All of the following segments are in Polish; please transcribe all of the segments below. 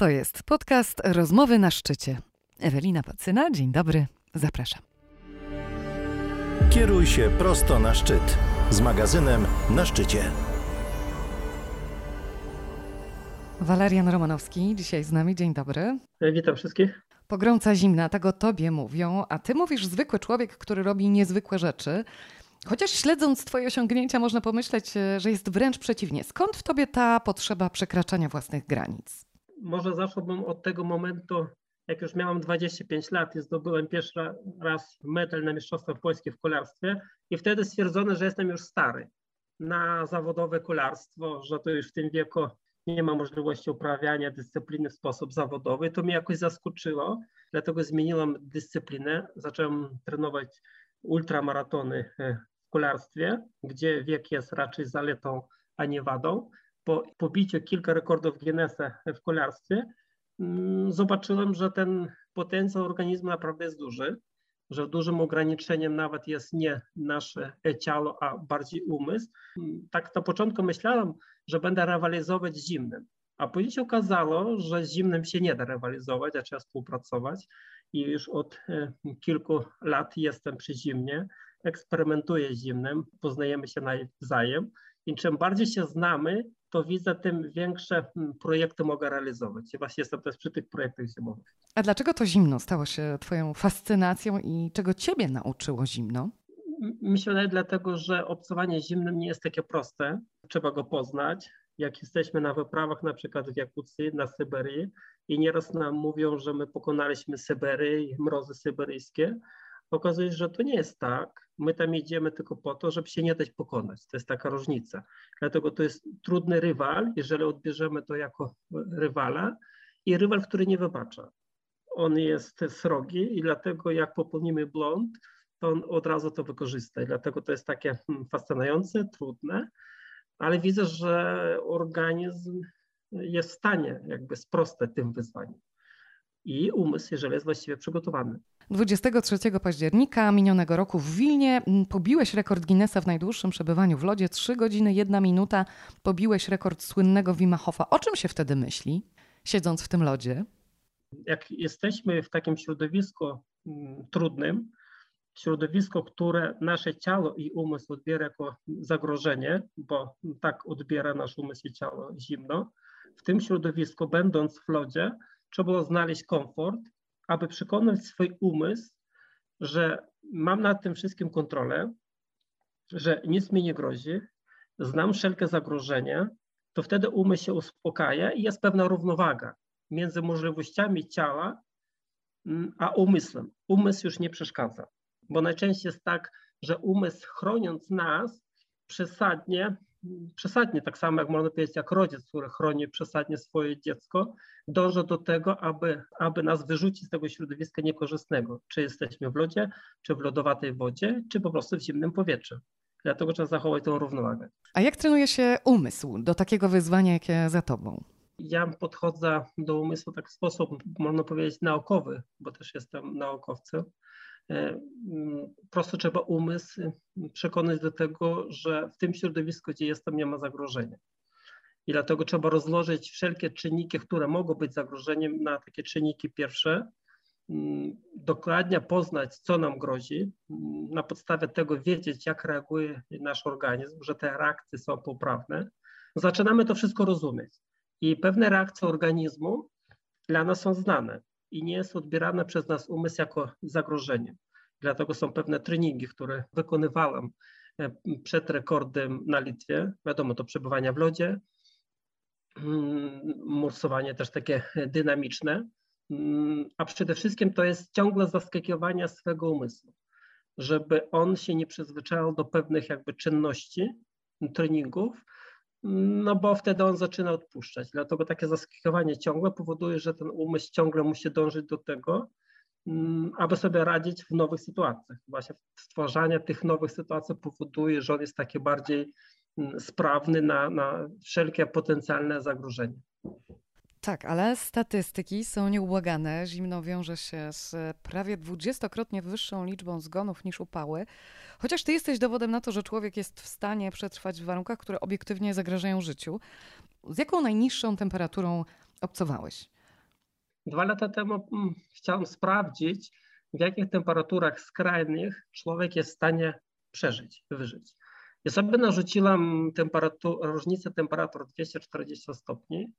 To jest podcast Rozmowy na szczycie. Ewelina Pacyna, dzień dobry, zapraszam. Kieruj się prosto na szczyt z magazynem Na szczycie. Walerian Romanowski dzisiaj z nami, dzień dobry. Witam wszystkich. Pogromca zimna, tak o tobie mówią, a ty mówisz zwykły człowiek, który robi niezwykłe rzeczy. Chociaż śledząc Twoje osiągnięcia, można pomyśleć, że jest wręcz przeciwnie. Skąd w Tobie ta potrzeba przekraczania własnych granic? Może zacząłbym od tego momentu, jak już miałam 25 lat i zdobyłem pierwszy raz medal na Mistrzostwach Polski w kolarstwie i wtedy stwierdzono, że jestem już stary na zawodowe kolarstwo, że to już w tym wieku nie ma możliwości uprawiania dyscypliny w sposób zawodowy. To mnie jakoś zaskoczyło, dlatego zmieniłam dyscyplinę. Zacząłem trenować ultramaratony e, w kolarstwie, gdzie wiek jest raczej zaletą, a nie wadą. Po pobiciu kilka rekordów Guinnessa w kolarstwie mm, zobaczyłem, że ten potencjał organizmu naprawdę jest duży, że dużym ograniczeniem nawet jest nie nasze ciało, a bardziej umysł. Mm, tak na początku myślałem, że będę rywalizować z zimnym, a później się okazało, że z zimnym się nie da rywalizować, a trzeba współpracować i już od e, kilku lat jestem przy zimnie, eksperymentuję z zimnym, poznajemy się nawzajem i czym bardziej się znamy, to widzę, tym większe hmm, projekty mogę realizować. I właśnie jestem też przy tych projektach zimowych. A dlaczego to zimno stało się Twoją fascynacją i czego Ciebie nauczyło zimno? Myślę dlatego, że obcowanie zimnym nie jest takie proste. Trzeba go poznać. Jak jesteśmy na wyprawach, na przykład w Jakucji, na Syberii, i nieraz nam mówią, że my pokonaliśmy Syberię i mrozy syberyjskie, okazuje się, że to nie jest tak. My tam jedziemy tylko po to, żeby się nie dać pokonać. To jest taka różnica. Dlatego to jest trudny rywal, jeżeli odbierzemy to jako rywala i rywal, który nie wybacza. On jest srogi i dlatego jak popełnimy błąd, to on od razu to wykorzysta. I dlatego to jest takie hmm, fascynujące, trudne, ale widzę, że organizm jest w stanie jakby sprostać tym wyzwaniom. I umysł, jeżeli jest właściwie przygotowany. 23 października minionego roku w Wilnie pobiłeś rekord Guinnessa w najdłuższym przebywaniu w lodzie 3 godziny 1 minuta. Pobiłeś rekord słynnego Wima Hofa. O czym się wtedy myśli, siedząc w tym lodzie? Jak jesteśmy w takim środowisku trudnym, środowisko, które nasze ciało i umysł odbiera jako zagrożenie, bo tak odbiera nasz umysł i ciało zimno, w tym środowisku, będąc w lodzie, trzeba było znaleźć komfort, aby przekonać swój umysł, że mam nad tym wszystkim kontrolę, że nic mi nie grozi, znam wszelkie zagrożenia, to wtedy umysł się uspokaja i jest pewna równowaga między możliwościami ciała mm, a umysłem. Umysł już nie przeszkadza, bo najczęściej jest tak, że umysł chroniąc nas przesadnie przesadnie, tak samo jak można powiedzieć, jak rodzic, który chroni przesadnie swoje dziecko, dąży do tego, aby, aby nas wyrzucić z tego środowiska niekorzystnego, czy jesteśmy w lodzie, czy w lodowatej wodzie, czy po prostu w zimnym powietrzu. Dlatego trzeba zachować tą równowagę. A jak trenuje się umysł do takiego wyzwania, jakie za tobą? Ja podchodzę do umysłu tak w sposób, można powiedzieć, naukowy, bo też jestem naukowcem. E, mm, prosto trzeba umysł przekonać do tego, że w tym środowisku, gdzie jestem, nie ma zagrożenia. I dlatego trzeba rozłożyć wszelkie czynniki, które mogą być zagrożeniem, na takie czynniki pierwsze, mm, dokładnie poznać, co nam grozi, mm, na podstawie tego wiedzieć, jak reaguje nasz organizm, że te reakcje są poprawne. Zaczynamy to wszystko rozumieć. I pewne reakcje organizmu dla nas są znane i nie jest odbierane przez nas umysł jako zagrożenie. Dlatego są pewne treningi, które wykonywałem e, przed rekordem na Litwie. Wiadomo, to przebywania w lodzie, mm, morsowanie też takie dynamiczne, mm, a przede wszystkim to jest ciągle zaskakiwanie swego umysłu, żeby on się nie przyzwyczajał do pewnych jakby czynności, treningów, no bo wtedy on zaczyna odpuszczać. Dlatego takie zaskakiwanie ciągłe powoduje, że ten umysł ciągle musi dążyć do tego, mm, aby sobie radzić w nowych sytuacjach. Właśnie stwarzanie tych nowych sytuacji powoduje, że on jest taki bardziej mm, sprawny na, na wszelkie potencjalne zagrożenia. Tak, ale statystyki są nieubłagane. Zimno wiąże się z prawie dwudziestokrotnie wyższą liczbą zgonów niż upały. Chociaż ty jesteś dowodem na to, że człowiek jest w stanie przetrwać w warunkach, które obiektywnie zagrażają życiu. Z jaką najniższą temperaturą obcowałeś? Dwa lata temu mm, chciałem sprawdzić, w jakich temperaturach skrajnych człowiek jest w stanie przeżyć, wyżyć. I sobie narzuciłam temperatur, różnicę temperatur 240 stopni.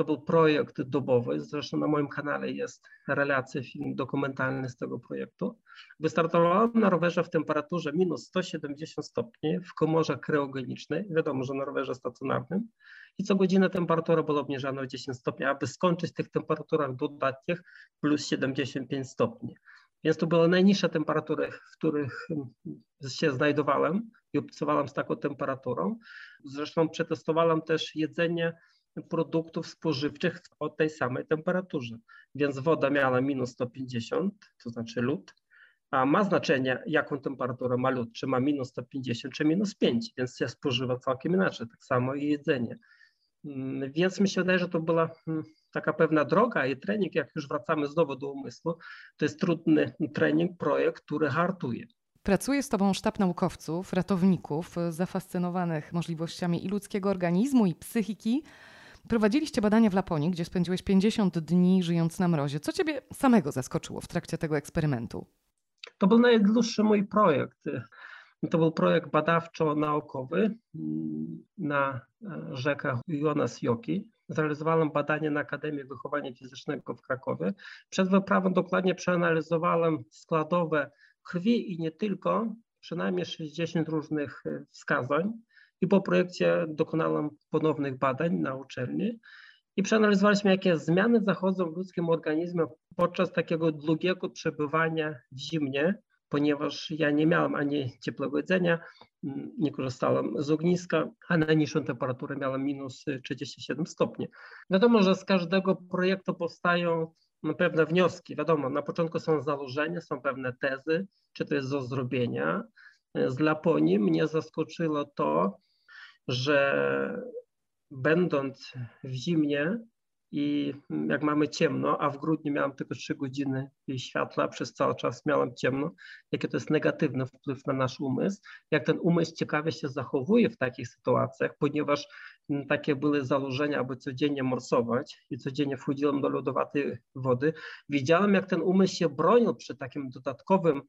To był projekt dobowy, zresztą na moim kanale jest relacja, film dokumentalny z tego projektu. Wystartowałam na rowerze w temperaturze minus 170 stopni w komorze kryogenicznej, wiadomo, że na rowerze stacjonarnym i co godzinę temperatura była obniżana o 10 stopni, aby skończyć w tych temperaturach dodatnich plus 75 stopni. Więc to były najniższe temperatury, w których się znajdowałem i obcowałem z taką temperaturą. Zresztą przetestowałem też jedzenie produktów spożywczych o tej samej temperaturze. Więc woda miała minus 150, to znaczy lód, a ma znaczenie, jaką temperaturę ma lód, czy ma minus 150, czy minus 5, więc się spożywa całkiem inaczej, tak samo i jedzenie. Mm, więc mi się wydaje, że to była mm, taka pewna droga i trening, jak już wracamy znowu do umysłu, to jest trudny trening, projekt, który hartuje. Pracuje z Tobą sztab naukowców, ratowników zafascynowanych możliwościami i ludzkiego organizmu, i psychiki. Prowadziliście badania w Laponii, gdzie spędziłeś 50 dni żyjąc na mrozie. Co Ciebie samego zaskoczyło w trakcie tego eksperymentu? To był najdłuższy mój projekt. To był projekt badawczo-naukowy mm, na e, rzekach Jonas Joki. Zrealizowałem badanie na Akademii Wychowania Fizycznego w Krakowie. Przed wyprawą dokładnie przeanalizowałem składowe krwi i nie tylko, przynajmniej 60 różnych e, wskazań. I po projekcie dokonałem ponownych badań na uczelni i przeanalizowaliśmy, jakie zmiany zachodzą w ludzkim organizmie podczas takiego długiego przebywania w zimnie ponieważ ja nie miałem ani ciepłego jedzenia, nie korzystałem z ogniska, a na niższą temperaturę miałem minus 37 stopni. Wiadomo, że z każdego projektu powstają no, pewne wnioski. Wiadomo, na początku są założenia, są pewne tezy, czy to jest do zrobienia. Z Laponii mnie zaskoczyło to, że będąc w zimnie, i jak mamy ciemno, a w grudniu miałam tylko 3 godziny światła, przez cały czas miałam ciemno, jaki to jest negatywny wpływ na nasz umysł, jak ten umysł ciekawie się zachowuje w takich sytuacjach, ponieważ takie były założenia, aby codziennie morsować i codziennie wchodziłem do lodowatej wody. Widziałem, jak ten umysł się bronił przy takim dodatkowym,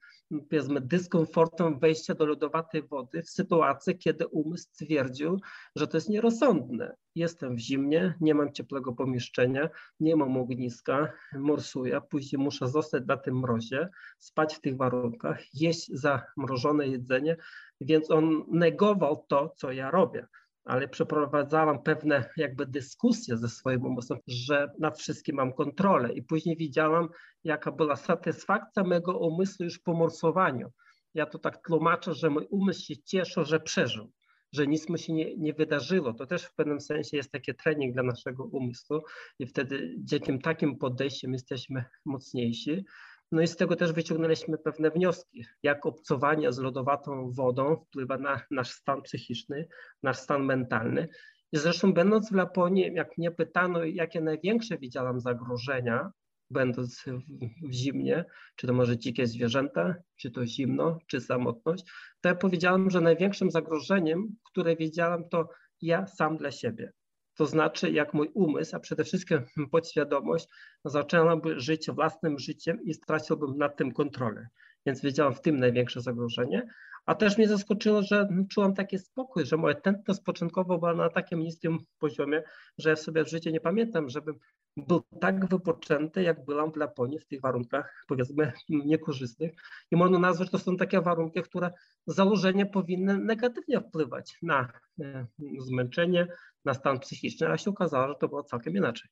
powiedzmy, dyskomfortem wejścia do lodowatej wody w sytuacji, kiedy umysł stwierdził, że to jest nierozsądne. Jestem w zimnie, nie mam ciepłego pomieszczenia, nie mam ogniska, morsuję, później muszę zostać na tym mrozie, spać w tych warunkach, jeść zamrożone jedzenie, więc on negował to, co ja robię ale przeprowadzałam pewne jakby dyskusje ze swoim umysłem, że nad wszystkim mam kontrolę i później widziałam, jaka była satysfakcja mego umysłu już po morsowaniu. Ja to tak tłumaczę, że mój umysł się cieszył, że przeżył, że nic mu się nie, nie wydarzyło. To też w pewnym sensie jest taki trening dla naszego umysłu i wtedy dzięki takim podejściem jesteśmy mocniejsi. No i z tego też wyciągnęliśmy pewne wnioski, jak obcowanie z lodowatą wodą wpływa na nasz stan psychiczny, nasz stan mentalny. I zresztą będąc w Laponii, jak mnie pytano, jakie największe widziałam zagrożenia, będąc w zimnie, czy to może dzikie zwierzęta, czy to zimno, czy samotność, to ja powiedziałam, że największym zagrożeniem, które widziałam, to ja sam dla siebie. To znaczy, jak mój umysł, a przede wszystkim podświadomość, zaczęłaby żyć własnym życiem i straciłbym nad tym kontrolę. Więc wiedziałam w tym największe zagrożenie. A też mnie zaskoczyło, że czułam taki spokój, że moja tętność początkowo była na takim niskim poziomie, że ja sobie w życiu nie pamiętam, żebym był tak wypoczęty, jak byłam w Laponii w tych warunkach, powiedzmy, niekorzystnych. I można nazwać, to są takie warunki, które z założenia powinny negatywnie wpływać na e, zmęczenie, na stan psychiczny, a się okazało, że to było całkiem inaczej.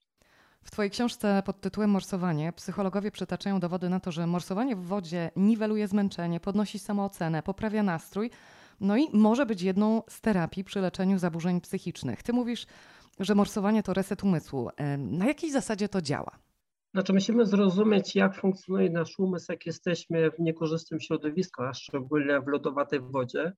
W Twojej książce pod tytułem Morsowanie psychologowie przytaczają dowody na to, że morsowanie w wodzie niweluje zmęczenie, podnosi samoocenę, poprawia nastrój, no i może być jedną z terapii przy leczeniu zaburzeń psychicznych. Ty mówisz, że morsowanie to reset umysłu. Na jakiej zasadzie to działa? Znaczy musimy zrozumieć, jak funkcjonuje nasz umysł, jak jesteśmy w niekorzystnym środowisku, a szczególnie w lodowatej wodzie.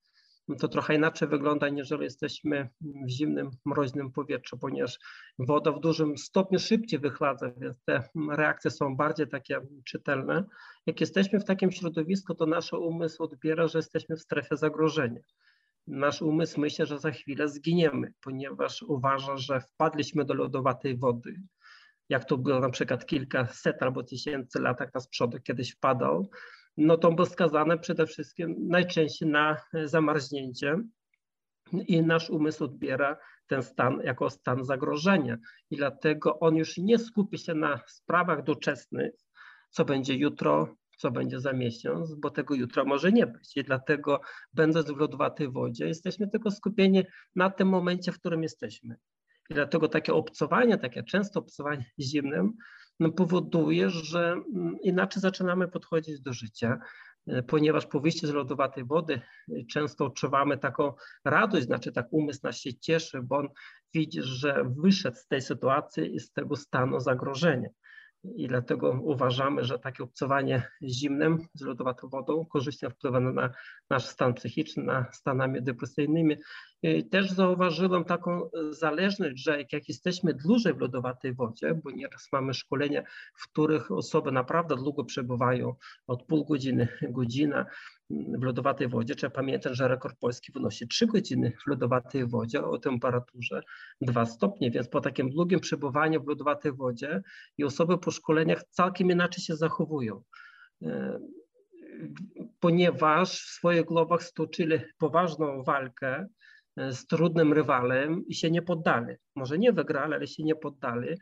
To trochę inaczej wygląda, niżeli jesteśmy w zimnym, mroźnym powietrzu, ponieważ woda w dużym stopniu szybciej wychladza, więc te reakcje są bardziej takie czytelne. Jak jesteśmy w takim środowisku, to nasz umysł odbiera, że jesteśmy w strefie zagrożenia nasz umysł myśli, że za chwilę zginiemy, ponieważ uważa, że wpadliśmy do lodowatej wody jak to było na przykład kilkaset albo tysięcy lat na z przodu kiedyś wpadał, no to było skazane przede wszystkim najczęściej na zamarznięcie i nasz umysł odbiera ten stan jako stan zagrożenia i dlatego on już nie skupi się na sprawach doczesnych, co będzie jutro, co będzie za miesiąc, bo tego jutra może nie być. I dlatego, będąc w lodowatej wodzie, jesteśmy tylko skupieni na tym momencie, w którym jesteśmy. I dlatego takie obcowanie, takie często obcowanie zimnym, powoduje, że mm, inaczej zaczynamy podchodzić do życia, e, ponieważ po wyjściu z lodowatej wody e, często odczuwamy taką radość, znaczy tak umysł nas się cieszy, bo on widzi, że wyszedł z tej sytuacji i z tego stanu zagrożenia i dlatego uważamy, że takie obcowanie zimnym z lodowatą wodą korzystnie wpływa na nasz stan psychiczny, na stanami depresyjnymi. Też zauważyłem taką zależność, że jak jesteśmy dłużej w lodowatej wodzie, bo nieraz mamy szkolenia, w których osoby naprawdę długo przebywają, od pół godziny, godzina, w lodowatej wodzie. Trzeba pamiętać, że rekord polski wynosi 3 godziny w lodowatej wodzie o temperaturze 2 stopnie, więc po takim długim przebywaniu w lodowatej wodzie i osoby po szkoleniach całkiem inaczej się zachowują e, ponieważ w swoich głowach stoczyli poważną walkę e, z trudnym rywalem i się nie poddali. Może nie wygrali, ale się nie poddali.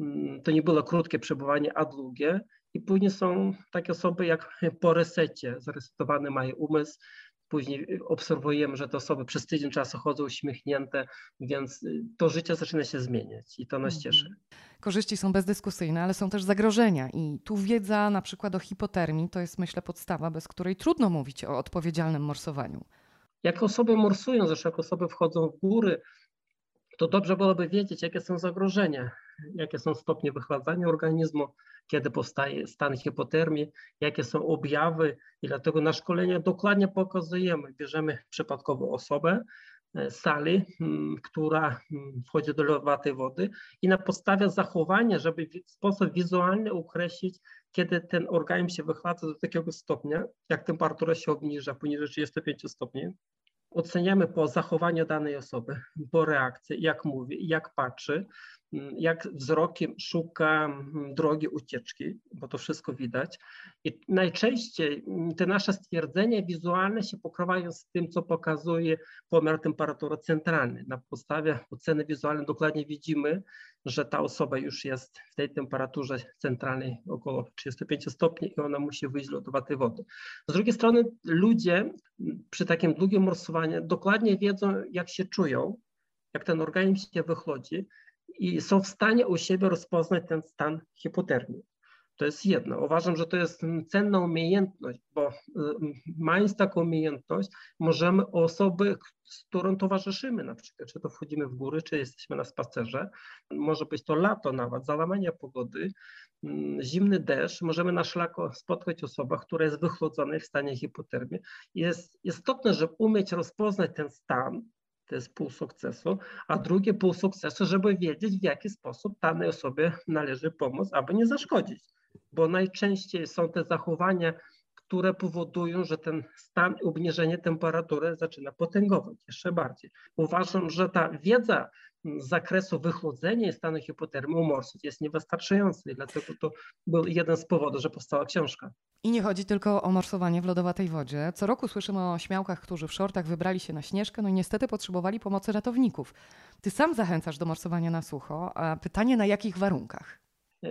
Mm, to nie było krótkie przebywanie, a długie i później są takie osoby jak po resecie, zaresetowany mają umysł, później obserwujemy, że te osoby przez tydzień czasu chodzą uśmiechnięte, więc to życie zaczyna się zmieniać i to nas mhm. cieszy. Korzyści są bezdyskusyjne, ale są też zagrożenia i tu wiedza na przykład o hipotermii to jest myślę podstawa, bez której trudno mówić o odpowiedzialnym morsowaniu. Jak osoby morsują, zresztą jak osoby wchodzą w góry, to dobrze byłoby wiedzieć, jakie są zagrożenia, jakie są stopnie wychładzania organizmu, kiedy powstaje stan hipotermii, jakie są objawy i dlatego na szkolenia dokładnie pokazujemy, bierzemy przypadkową osobę, e, sali, która wchodzi do lodowatej wody i na podstawie zachowania, żeby w sposób wizualny określić, kiedy ten organizm się wychładza do takiego stopnia, jak temperatura się obniża poniżej 35 stopni, oceniamy po zachowaniu danej osoby, po reakcji, jak mówi, jak patrzy, jak wzrokiem szuka mm, drogi ucieczki, bo to wszystko widać. I najczęściej mm, te nasze stwierdzenia wizualne się pokrywają z tym, co pokazuje pomiar temperatury centralnej. Na podstawie oceny wizualnej dokładnie widzimy, że ta osoba już jest w tej temperaturze centralnej około 35 stopni i ona musi wyjść z wody. Z drugiej strony ludzie mm, przy takim długim morsowaniu dokładnie wiedzą, jak się czują, jak ten organizm się wychodzi, i są w stanie u siebie rozpoznać ten stan hipotermii. To jest jedno. Uważam, że to jest cenna umiejętność, bo y, mając taką umiejętność, możemy osoby, z którą towarzyszymy, na przykład, czy to wchodzimy w góry, czy jesteśmy na spacerze, może być to lato nawet, załamanie pogody, mm, zimny deszcz, możemy na szlaku spotkać osobę, która jest wychłodzona w stanie hipotermii. Jest istotne, żeby umieć rozpoznać ten stan, to jest pół sukcesu, a drugie pół sukcesu, żeby wiedzieć, w jaki sposób danej osobie należy pomóc, aby nie zaszkodzić. Bo najczęściej są te zachowania, które powodują, że ten stan obniżenie temperatury zaczyna potęgować jeszcze bardziej. Uważam, że ta wiedza z zakresu wychłodzenia i stanu hipotermii u jest niewystarczająca i dlatego to był jeden z powodów, że powstała książka. I nie chodzi tylko o morsowanie w lodowatej wodzie. Co roku słyszymy o śmiałkach, którzy w shortach wybrali się na śnieżkę, no i niestety potrzebowali pomocy ratowników. Ty sam zachęcasz do morsowania na sucho, a pytanie na jakich warunkach?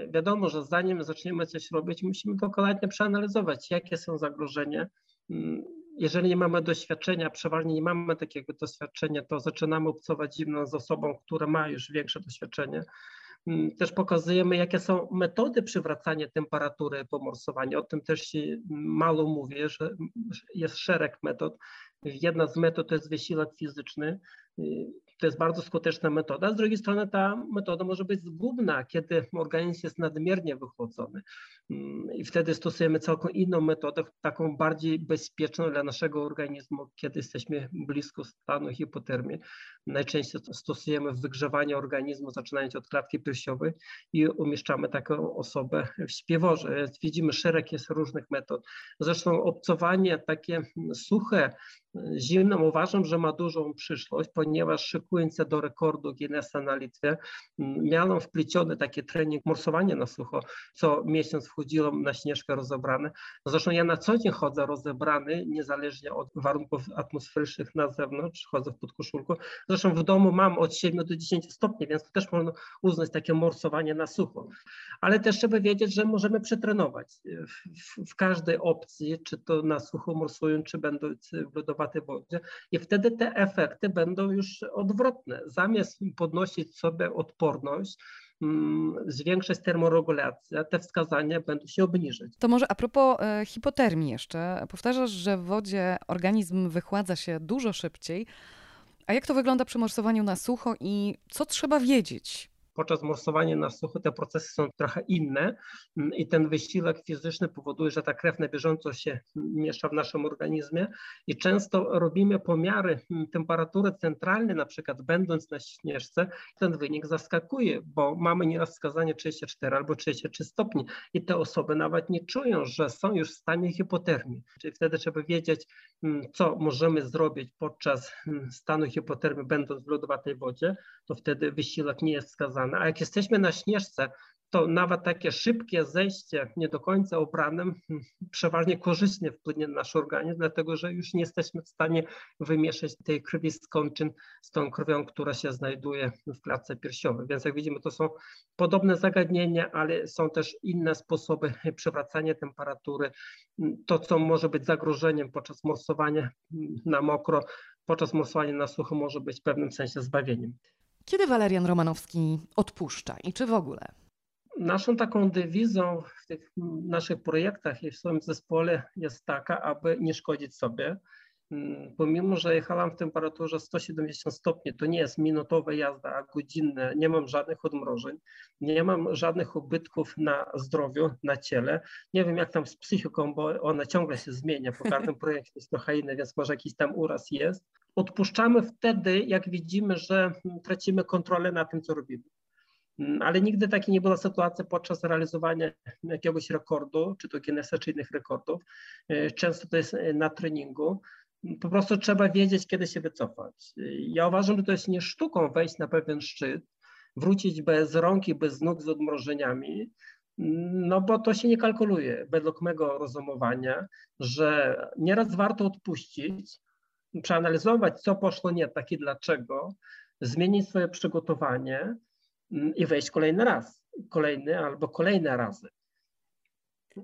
Wiadomo, że zanim zaczniemy coś robić, musimy dokładnie przeanalizować, jakie są zagrożenia. Mm, jeżeli nie mamy doświadczenia, przeważnie nie mamy takiego doświadczenia, to zaczynamy obcować zimno z osobą, która ma już większe doświadczenie. Mm, też pokazujemy, jakie są metody przywracania temperatury po morsowaniu. O tym też się mało mówi, że jest szereg metod. Jedna z metod to jest wysiłek fizyczny. To jest bardzo skuteczna metoda. Z drugiej strony ta metoda może być zgubna, kiedy organizm jest nadmiernie wychłodzony. Mm, I wtedy stosujemy całkiem inną metodę, taką bardziej bezpieczną dla naszego organizmu, kiedy jesteśmy blisko stanu hipotermii. Najczęściej stosujemy wygrzewanie organizmu, zaczynając od klatki piersiowej i umieszczamy taką osobę w śpieworze. Widzimy szereg jest różnych metod. Zresztą obcowanie takie suche, zimne uważam, że ma dużą przyszłość, ponieważ szykuje do rekordu Guinnessa na Litwie, miałam wpleciony taki trening morsowania na sucho. Co miesiąc wchodziłam na śnieżkę rozebrane. Zresztą ja na co dzień chodzę rozebrany, niezależnie od warunków atmosferycznych na zewnątrz, chodzę w podkoszulku. Zresztą w domu mam od 7 do 10 stopni, więc to też można uznać takie morsowanie na sucho. Ale też trzeba wiedzieć, że możemy przetrenować w, w każdej opcji, czy to na sucho morsując, czy będąc w lodowatej wodzie i wtedy te efekty będą już odwrotne. Zamiast podnosić sobie odporność, mm, zwiększać termoregulację, te wskazania będą się obniżyć. To może a propos e, hipotermii jeszcze. Powtarzasz, że w wodzie organizm wychładza się dużo szybciej. A jak to wygląda przy morsowaniu na sucho i co trzeba wiedzieć? Podczas morsowania na sucho te procesy są trochę inne mm, i ten wysiłek fizyczny powoduje, że ta krew na bieżąco się mieszcza w naszym organizmie i często robimy pomiary mm, temperatury centralnej, na przykład będąc na śnieżce, ten wynik zaskakuje, bo mamy nieraz wskazanie 34 albo 33 stopni i te osoby nawet nie czują, że są już w stanie hipotermii. Czyli wtedy trzeba wiedzieć, mm, co możemy zrobić podczas stanu hipotermii, będąc w lodowatej wodzie, to wtedy wysiłek nie jest wskazany a jak jesteśmy na śnieżce, to nawet takie szybkie zejście, nie do końca ubranym, przeważnie korzystnie wpłynie na nasz organizm, dlatego że już nie jesteśmy w stanie wymieszać tej krwi skończyn z tą krwią, która się znajduje w klatce piersiowej. Więc jak widzimy, to są podobne zagadnienia, ale są też inne sposoby przywracania temperatury. To, co może być zagrożeniem podczas morsowania na mokro, podczas morsowania na sucho może być w pewnym sensie zbawieniem. Kiedy Walerian Romanowski odpuszcza i czy w ogóle? Naszą taką dewizą w tych naszych projektach i w swoim zespole jest taka, aby nie szkodzić sobie. Mm, pomimo, że jechałam w temperaturze 170 stopni, to nie jest minutowa jazda, a godzinne, nie mam żadnych odmrożeń, nie mam żadnych ubytków na zdrowiu, na ciele. Nie wiem jak tam z psychiką, bo ona ciągle się zmienia, po każdym projekcie jest trochę inny, więc może jakiś tam uraz jest. Odpuszczamy wtedy, jak widzimy, że tracimy kontrolę na tym, co robimy. Ale nigdy takiej nie była sytuacja podczas realizowania jakiegoś rekordu, czy to Guinnessa, czy innych rekordów. Często to jest na treningu po prostu trzeba wiedzieć, kiedy się wycofać. Ja uważam, że to jest nie sztuką wejść na pewien szczyt, wrócić bez rąk i bez nóg z odmrożeniami, no bo to się nie kalkuluje według mego rozumowania, że nieraz warto odpuścić, przeanalizować, co poszło nie tak i dlaczego, zmienić swoje przygotowanie i wejść kolejny raz, kolejny albo kolejne razy.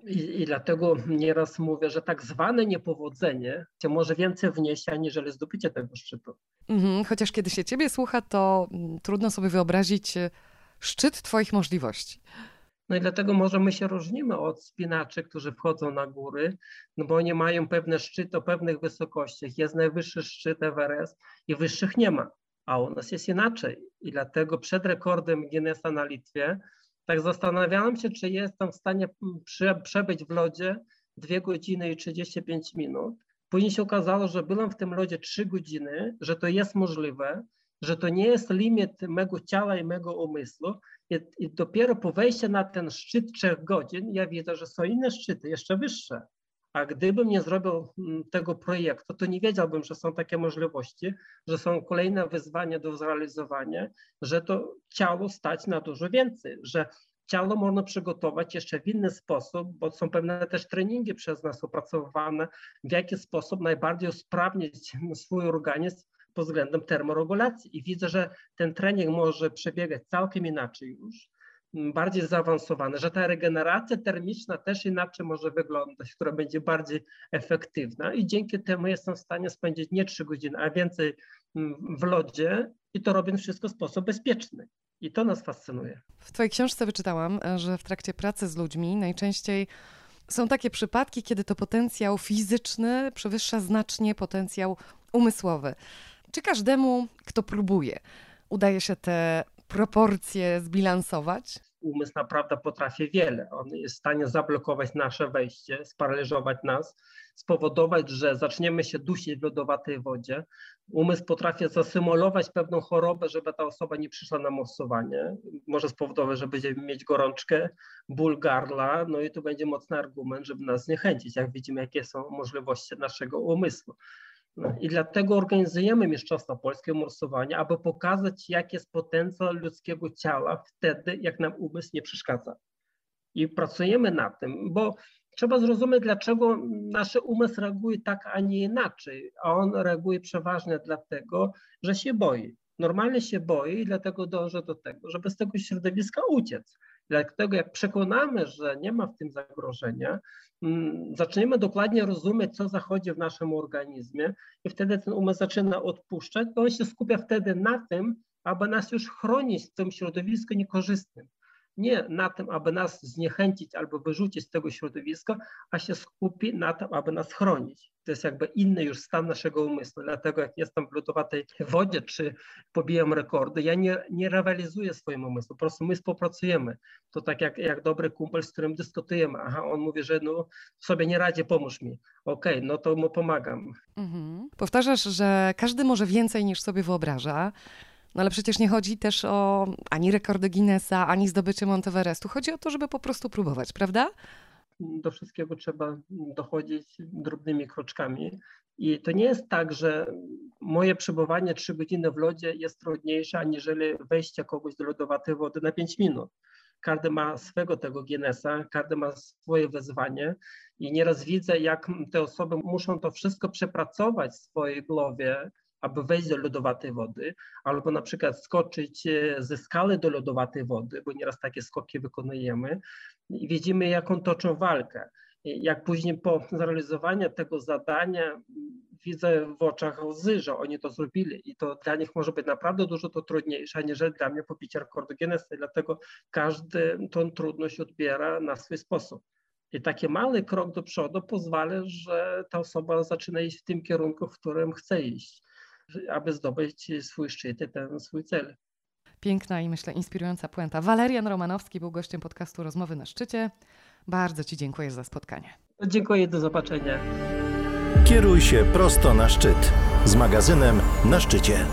I, I, dlatego nieraz mówię, że tak zwane niepowodzenie cię może więcej wnieść, aniżeli zdobycie tego szczytu. Mhm, chociaż kiedy się ciebie słucha, to mm, trudno sobie wyobrazić e, szczyt twoich możliwości. No i dlatego może my się różnimy od spinaczy, którzy wchodzą na góry, no bo oni mają pewne szczyty o pewnych wysokościach. Jest najwyższy szczyt Everest i wyższych nie ma, a u nas jest inaczej. I dlatego przed rekordem Guinnessa na Litwie tak zastanawiałem się, czy jestem w stanie prze, przebyć w lodzie 2 godziny i 35 minut. Później się okazało, że byłem w tym lodzie 3 godziny, że to jest możliwe, że to nie jest limit mego ciała i mego umysłu. I, I, dopiero po wejściu na ten szczyt 3 godzin, ja widzę, że są inne szczyty, jeszcze wyższe. A gdybym nie zrobił mm, tego projektu, to nie wiedziałbym, że są takie możliwości, że są kolejne wyzwania do zrealizowania, że to ciało stać na dużo więcej, że ciało można przygotować jeszcze w inny sposób, bo są pewne też treningi przez nas opracowane, w jaki sposób najbardziej usprawnić swój organizm pod względem termoregulacji. I widzę, że ten trening może przebiegać całkiem inaczej już bardziej zaawansowane, że ta regeneracja termiczna też inaczej może wyglądać, która będzie bardziej efektywna i dzięki temu jestem w stanie spędzić nie 3 godziny, a więcej w lodzie i to robię wszystko w sposób bezpieczny. I to nas fascynuje. W Twojej książce wyczytałam, że w trakcie pracy z ludźmi najczęściej są takie przypadki, kiedy to potencjał fizyczny przewyższa znacznie potencjał umysłowy. Czy każdemu, kto próbuje, udaje się te proporcje zbilansować? Umysł naprawdę potrafi wiele. On jest w stanie zablokować nasze wejście, sparaliżować nas, spowodować, że zaczniemy się dusić w lodowatej wodzie. Umysł potrafi zasymulować pewną chorobę, żeby ta osoba nie przyszła na morsowanie. Może spowodować, że będziemy mieć gorączkę, ból gardła, no i to będzie mocny argument, żeby nas zniechęcić, jak widzimy, jakie są możliwości naszego umysłu. I dlatego organizujemy Mistrzostwa Polskie Morsowania, aby pokazać, jaki jest potencjał ludzkiego ciała wtedy, jak nam umysł nie przeszkadza. I pracujemy nad tym, bo trzeba zrozumieć, dlaczego nasz umysł reaguje tak, a nie inaczej. A on reaguje przeważnie dlatego, że się boi. Normalnie się boi i dlatego dąży do tego, żeby z tego środowiska uciec. Dlatego jak przekonamy, że nie ma w tym zagrożenia, mm, zaczniemy dokładnie rozumieć, co zachodzi w naszym organizmie i wtedy ten umysł zaczyna odpuszczać, to on się skupia wtedy na tym, aby nas już chronić w tym środowisku niekorzystnym nie na tym, aby nas zniechęcić albo wyrzucić z tego środowiska, a się skupi na tym, aby nas chronić. To jest jakby inny już stan naszego umysłu. Dlatego jak jestem w lodowatej wodzie, czy pobijam rekordy, ja nie, nie rywalizuję swoim umysłem, po prostu my współpracujemy. To tak jak, jak dobry kumpel, z którym dyskutujemy. Aha, on mówi, że no, sobie nie radzi, pomóż mi. Okej, okay, no to mu pomagam. Mhm. Powtarzasz, że każdy może więcej niż sobie wyobraża. No ale przecież nie chodzi też o ani rekordy Guinnessa, ani zdobycie Monteverestu. Chodzi o to, żeby po prostu próbować, prawda? Do wszystkiego trzeba dochodzić drobnymi kroczkami. I to nie jest tak, że moje przebywanie 3 godziny w lodzie jest trudniejsze, aniżeli wejście kogoś do lodowatej wody na 5 minut. Każdy ma swego tego Guinnessa, każdy ma swoje wyzwanie i nieraz widzę, jak te osoby muszą to wszystko przepracować w swojej głowie, aby wejść do lodowatej wody, albo na przykład skoczyć e, ze skały do lodowatej wody, bo nieraz takie skoki wykonujemy i widzimy, jaką toczą walkę. Jak później po zrealizowaniu tego zadania widzę w oczach łzy, że oni to zrobili i to dla nich może być naprawdę dużo to trudniejsze, aniżeli dla mnie pobicie rekordu Guinnessa. Dlatego każdy tą trudność odbiera na swój sposób. I taki mały krok do przodu pozwala, że ta osoba zaczyna iść w tym kierunku, w którym chce iść aby zdobyć swój szczyt i ten swój cel. Piękna i myślę inspirująca puenta. Walerian Romanowski był gościem podcastu Rozmowy na szczycie. Bardzo Ci dziękuję za spotkanie. Dziękuję, do zobaczenia. Kieruj się prosto na szczyt z magazynem na szczycie.